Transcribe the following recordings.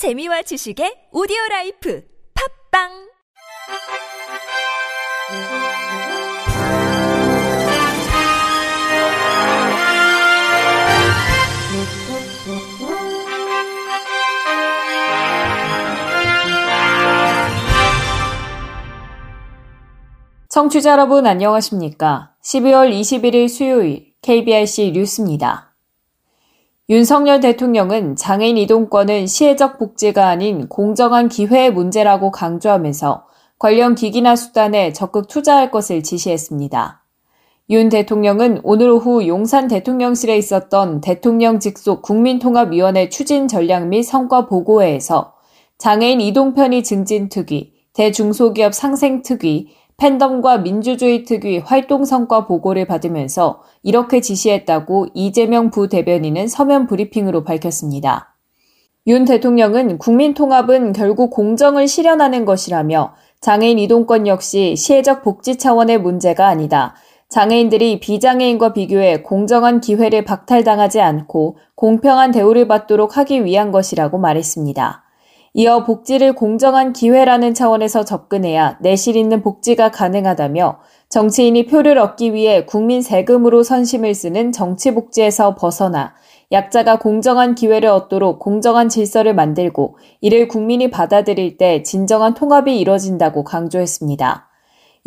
재미와 지식의 오디오 라이프 팝빵 청취자 여러분 안녕하십니까? 12월 21일 수요일 KBRC 뉴스입니다. 윤석열 대통령은 장애인 이동권은 시혜적 복지가 아닌 공정한 기회의 문제라고 강조하면서 관련 기기나 수단에 적극 투자할 것을 지시했습니다. 윤 대통령은 오늘 오후 용산 대통령실에 있었던 대통령 직속 국민통합위원회 추진 전략 및 성과 보고회에서 장애인 이동 편의 증진 특위, 대중소기업 상생 특위, 팬덤과 민주주의 특위 활동 성과 보고를 받으면서 이렇게 지시했다고 이재명 부대변인은 서면 브리핑으로 밝혔습니다. 윤 대통령은 국민 통합은 결국 공정을 실현하는 것이라며 장애인 이동권 역시 시혜적 복지 차원의 문제가 아니다. 장애인들이 비장애인과 비교해 공정한 기회를 박탈당하지 않고 공평한 대우를 받도록 하기 위한 것이라고 말했습니다. 이어 복지를 공정한 기회라는 차원에서 접근해야 내실 있는 복지가 가능하다며 정치인이 표를 얻기 위해 국민 세금으로 선심을 쓰는 정치복지에서 벗어나 약자가 공정한 기회를 얻도록 공정한 질서를 만들고 이를 국민이 받아들일 때 진정한 통합이 이뤄진다고 강조했습니다.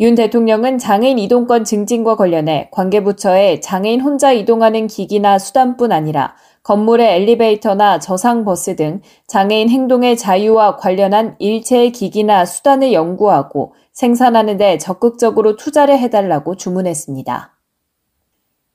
윤 대통령은 장애인 이동권 증진과 관련해 관계부처에 장애인 혼자 이동하는 기기나 수단뿐 아니라 건물의 엘리베이터나 저상버스 등 장애인 행동의 자유와 관련한 일체의 기기나 수단을 연구하고 생산하는 데 적극적으로 투자를 해달라고 주문했습니다.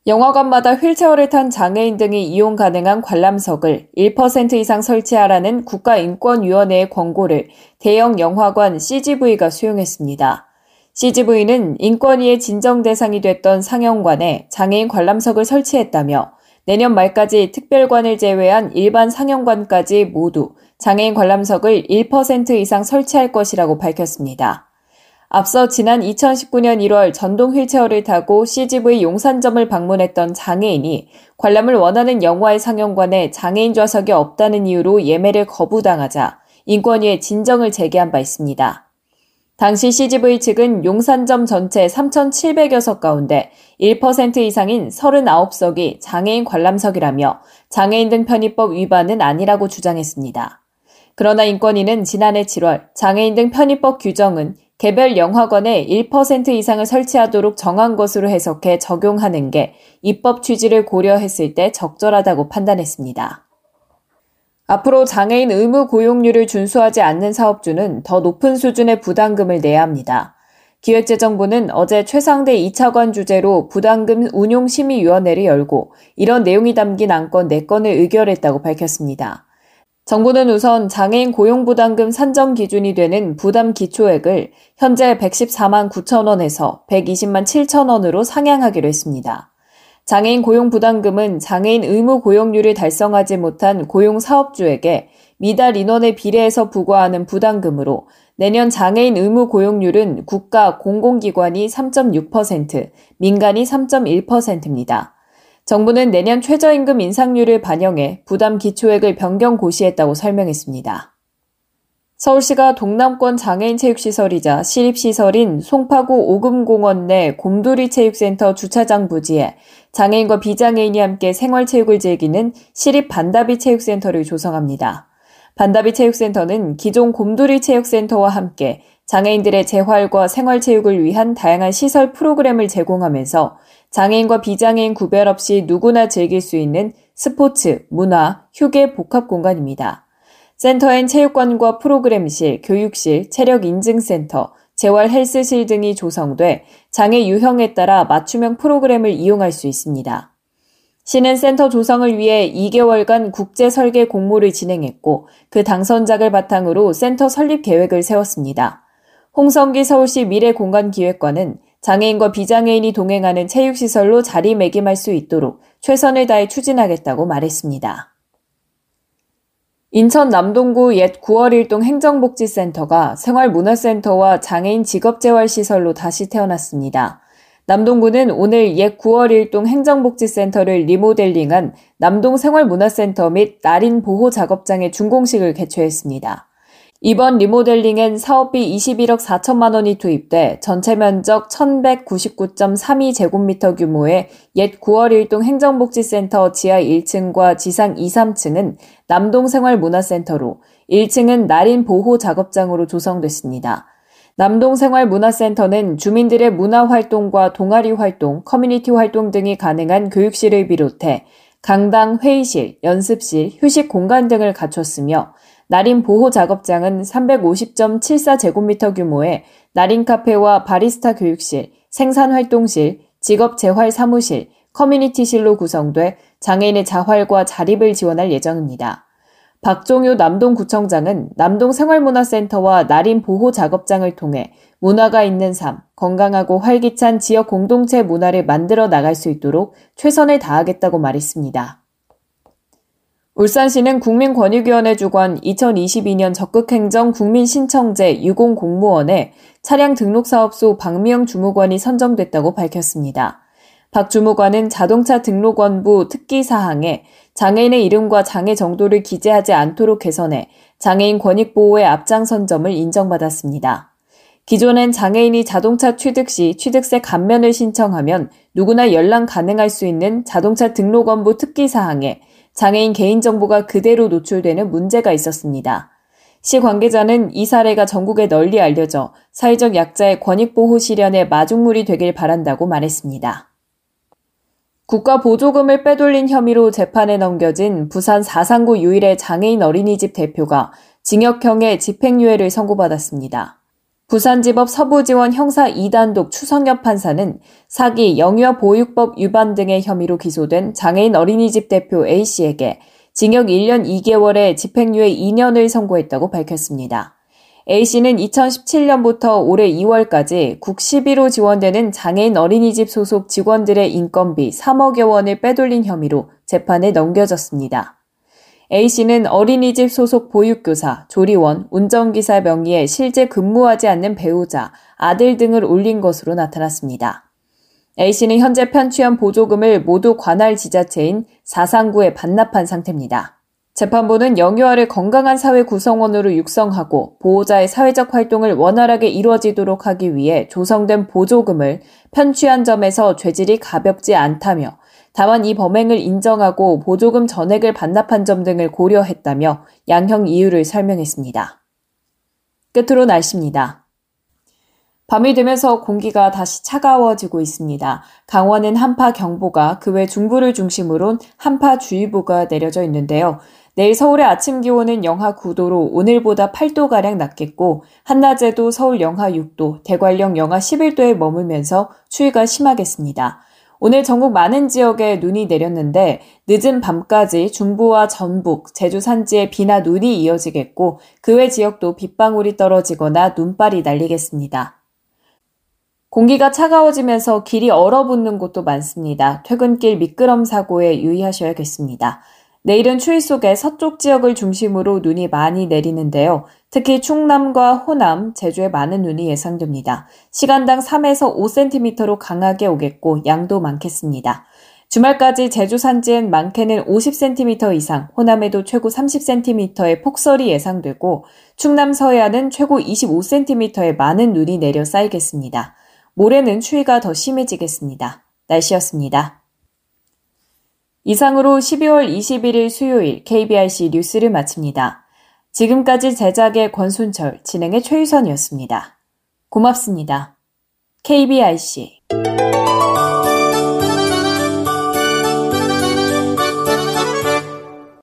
영화관마다 휠체어를 탄 장애인 등이 이용 가능한 관람석을 1% 이상 설치하라는 국가인권위원회의 권고를 대형 영화관 CGV가 수용했습니다. CGV는 인권위의 진정 대상이 됐던 상영관에 장애인 관람석을 설치했다며 내년 말까지 특별관을 제외한 일반 상영관까지 모두 장애인 관람석을 1% 이상 설치할 것이라고 밝혔습니다. 앞서 지난 2019년 1월 전동 휠체어를 타고 CGV 용산점을 방문했던 장애인이 관람을 원하는 영화의 상영관에 장애인 좌석이 없다는 이유로 예매를 거부당하자 인권위에 진정을 제기한 바 있습니다. 당시 CGV 측은 용산점 전체 3,700여 석 가운데 1% 이상인 39석이 장애인 관람석이라며 장애인 등 편의법 위반은 아니라고 주장했습니다. 그러나 인권위는 지난해 7월 장애인 등 편의법 규정은 개별 영화관에 1% 이상을 설치하도록 정한 것으로 해석해 적용하는 게 입법 취지를 고려했을 때 적절하다고 판단했습니다. 앞으로 장애인 의무 고용률을 준수하지 않는 사업주는 더 높은 수준의 부담금을 내야 합니다. 기획재정부는 어제 최상대 2차관 주제로 부담금 운용심의위원회를 열고 이런 내용이 담긴 안건 4건을 의결했다고 밝혔습니다. 정부는 우선 장애인 고용부담금 산정 기준이 되는 부담 기초액을 현재 114만 9천 원에서 120만 7천 원으로 상향하기로 했습니다. 장애인 고용 부담금은 장애인 의무 고용률을 달성하지 못한 고용 사업주에게 미달 인원에 비례해서 부과하는 부담금으로 내년 장애인 의무 고용률은 국가 공공기관이 3.6%, 민간이 3.1%입니다. 정부는 내년 최저임금 인상률을 반영해 부담 기초액을 변경 고시했다고 설명했습니다. 서울시가 동남권 장애인 체육시설이자 시립시설인 송파구 오금공원 내 곰돌이 체육센터 주차장 부지에 장애인과 비장애인이 함께 생활체육을 즐기는 시립 반다비 체육센터를 조성합니다. 반다비 체육센터는 기존 곰돌이 체육센터와 함께 장애인들의 재활과 생활체육을 위한 다양한 시설 프로그램을 제공하면서 장애인과 비장애인 구별 없이 누구나 즐길 수 있는 스포츠, 문화, 휴게 복합 공간입니다. 센터엔 체육관과 프로그램실, 교육실, 체력 인증센터, 재활 헬스실 등이 조성돼 장애 유형에 따라 맞춤형 프로그램을 이용할 수 있습니다. 시는 센터 조성을 위해 2개월간 국제 설계 공모를 진행했고 그 당선작을 바탕으로 센터 설립 계획을 세웠습니다. 홍성기 서울시 미래공간기획관은 장애인과 비장애인이 동행하는 체육시설로 자리매김할 수 있도록 최선을 다해 추진하겠다고 말했습니다. 인천 남동구 옛 9월 1동 행정복지센터가 생활문화센터와 장애인 직업재활시설로 다시 태어났습니다. 남동구는 오늘 옛 9월 일동 행정복지센터를 리모델링한 남동생활문화센터 및 날인 보호 작업장의 준공식을 개최했습니다. 이번 리모델링엔 사업비 21억 4천만 원이 투입돼 전체 면적 1199.32제곱미터 규모의 옛 구월1동 행정복지센터 지하 1층과 지상 2, 3층은 남동생활문화센터로 1층은 날인 보호 작업장으로 조성됐습니다. 남동생활문화센터는 주민들의 문화활동과 동아리 활동, 커뮤니티 활동 등이 가능한 교육실을 비롯해 강당, 회의실, 연습실, 휴식 공간 등을 갖췄으며 날인 보호 작업장은 350.74제곱미터 규모의 날인 카페와 바리스타 교육실, 생산 활동실, 직업 재활 사무실, 커뮤니티실로 구성돼 장애인의 자활과 자립을 지원할 예정입니다. 박종효 남동구청장은 남동생활문화센터와 날인 보호 작업장을 통해 문화가 있는 삶, 건강하고 활기찬 지역 공동체 문화를 만들어 나갈 수 있도록 최선을 다하겠다고 말했습니다. 울산시는 국민권익위원회 주관 2022년 적극행정 국민신청제 유공공무원에 차량 등록사업소 박미영 주무관이 선정됐다고 밝혔습니다. 박 주무관은 자동차 등록원부 특기 사항에 장애인의 이름과 장애 정도를 기재하지 않도록 개선해 장애인 권익 보호에 앞장선 점을 인정받았습니다. 기존엔 장애인이 자동차 취득 시 취득세 감면을 신청하면 누구나 연락 가능할 수 있는 자동차 등록원부 특기 사항에 장애인 개인정보가 그대로 노출되는 문제가 있었습니다. 시 관계자는 이 사례가 전국에 널리 알려져 사회적 약자의 권익보호 실현의 마중물이 되길 바란다고 말했습니다. 국가 보조금을 빼돌린 혐의로 재판에 넘겨진 부산 사상구 유일의 장애인 어린이집 대표가 징역형의 집행유예를 선고받았습니다. 부산지법 서부지원 형사 2단독 추성엽 판사는 사기, 영유아 보육법 위반 등의 혐의로 기소된 장애인 어린이집 대표 A씨에게 징역 1년 2개월에 집행유예 2년을 선고했다고 밝혔습니다. A씨는 2017년부터 올해 2월까지 국 11호 지원되는 장애인 어린이집 소속 직원들의 인건비 3억여 원을 빼돌린 혐의로 재판에 넘겨졌습니다. A씨는 어린이집 소속 보육교사, 조리원, 운전기사 명의의 실제 근무하지 않는 배우자, 아들 등을 올린 것으로 나타났습니다. A씨는 현재 편취한 보조금을 모두 관할 지자체인 사상구에 반납한 상태입니다. 재판부는 영유아를 건강한 사회 구성원으로 육성하고 보호자의 사회적 활동을 원활하게 이루어지도록 하기 위해 조성된 보조금을 편취한 점에서 죄질이 가볍지 않다며 다만 이 범행을 인정하고 보조금 전액을 반납한 점 등을 고려했다며 양형 이유를 설명했습니다. 끝으로 날씨입니다. 밤이 되면서 공기가 다시 차가워지고 있습니다. 강원은 한파 경보가 그 외 중부를 중심으로 한파 주의보가 내려져 있는데요. 내일 서울의 아침 기온은 영하 9도로 오늘보다 8도가량 낮겠고, 한낮에도 서울 영하 6도, 대관령 영하 11도에 머물면서 추위가 심하겠습니다. 오늘 전국 많은 지역에 눈이 내렸는데 늦은 밤까지 중부와 전북, 제주 산지에 비나 눈이 이어지겠고 그 외 지역도 빗방울이 떨어지거나 눈발이 날리겠습니다. 공기가 차가워지면서 길이 얼어붙는 곳도 많습니다. 퇴근길 미끄럼 사고에 유의하셔야겠습니다. 내일은 추위 속에 서쪽 지역을 중심으로 눈이 많이 내리는데요. 특히 충남과 호남, 제주에 많은 눈이 예상됩니다. 시간당 3에서 5cm로 강하게 오겠고 양도 많겠습니다. 주말까지 제주 산지엔 많게는 50cm 이상, 호남에도 최고 30cm의 폭설이 예상되고 충남 서해안은 최고 25cm의 많은 눈이 내려 쌓이겠습니다. 모레는 추위가 더 심해지겠습니다. 날씨였습니다. 이상으로 12월 21일 수요일 KBRC 뉴스를 마칩니다. 지금까지 제작의 권순철, 진행의 최유선이었습니다. 고맙습니다. KBRC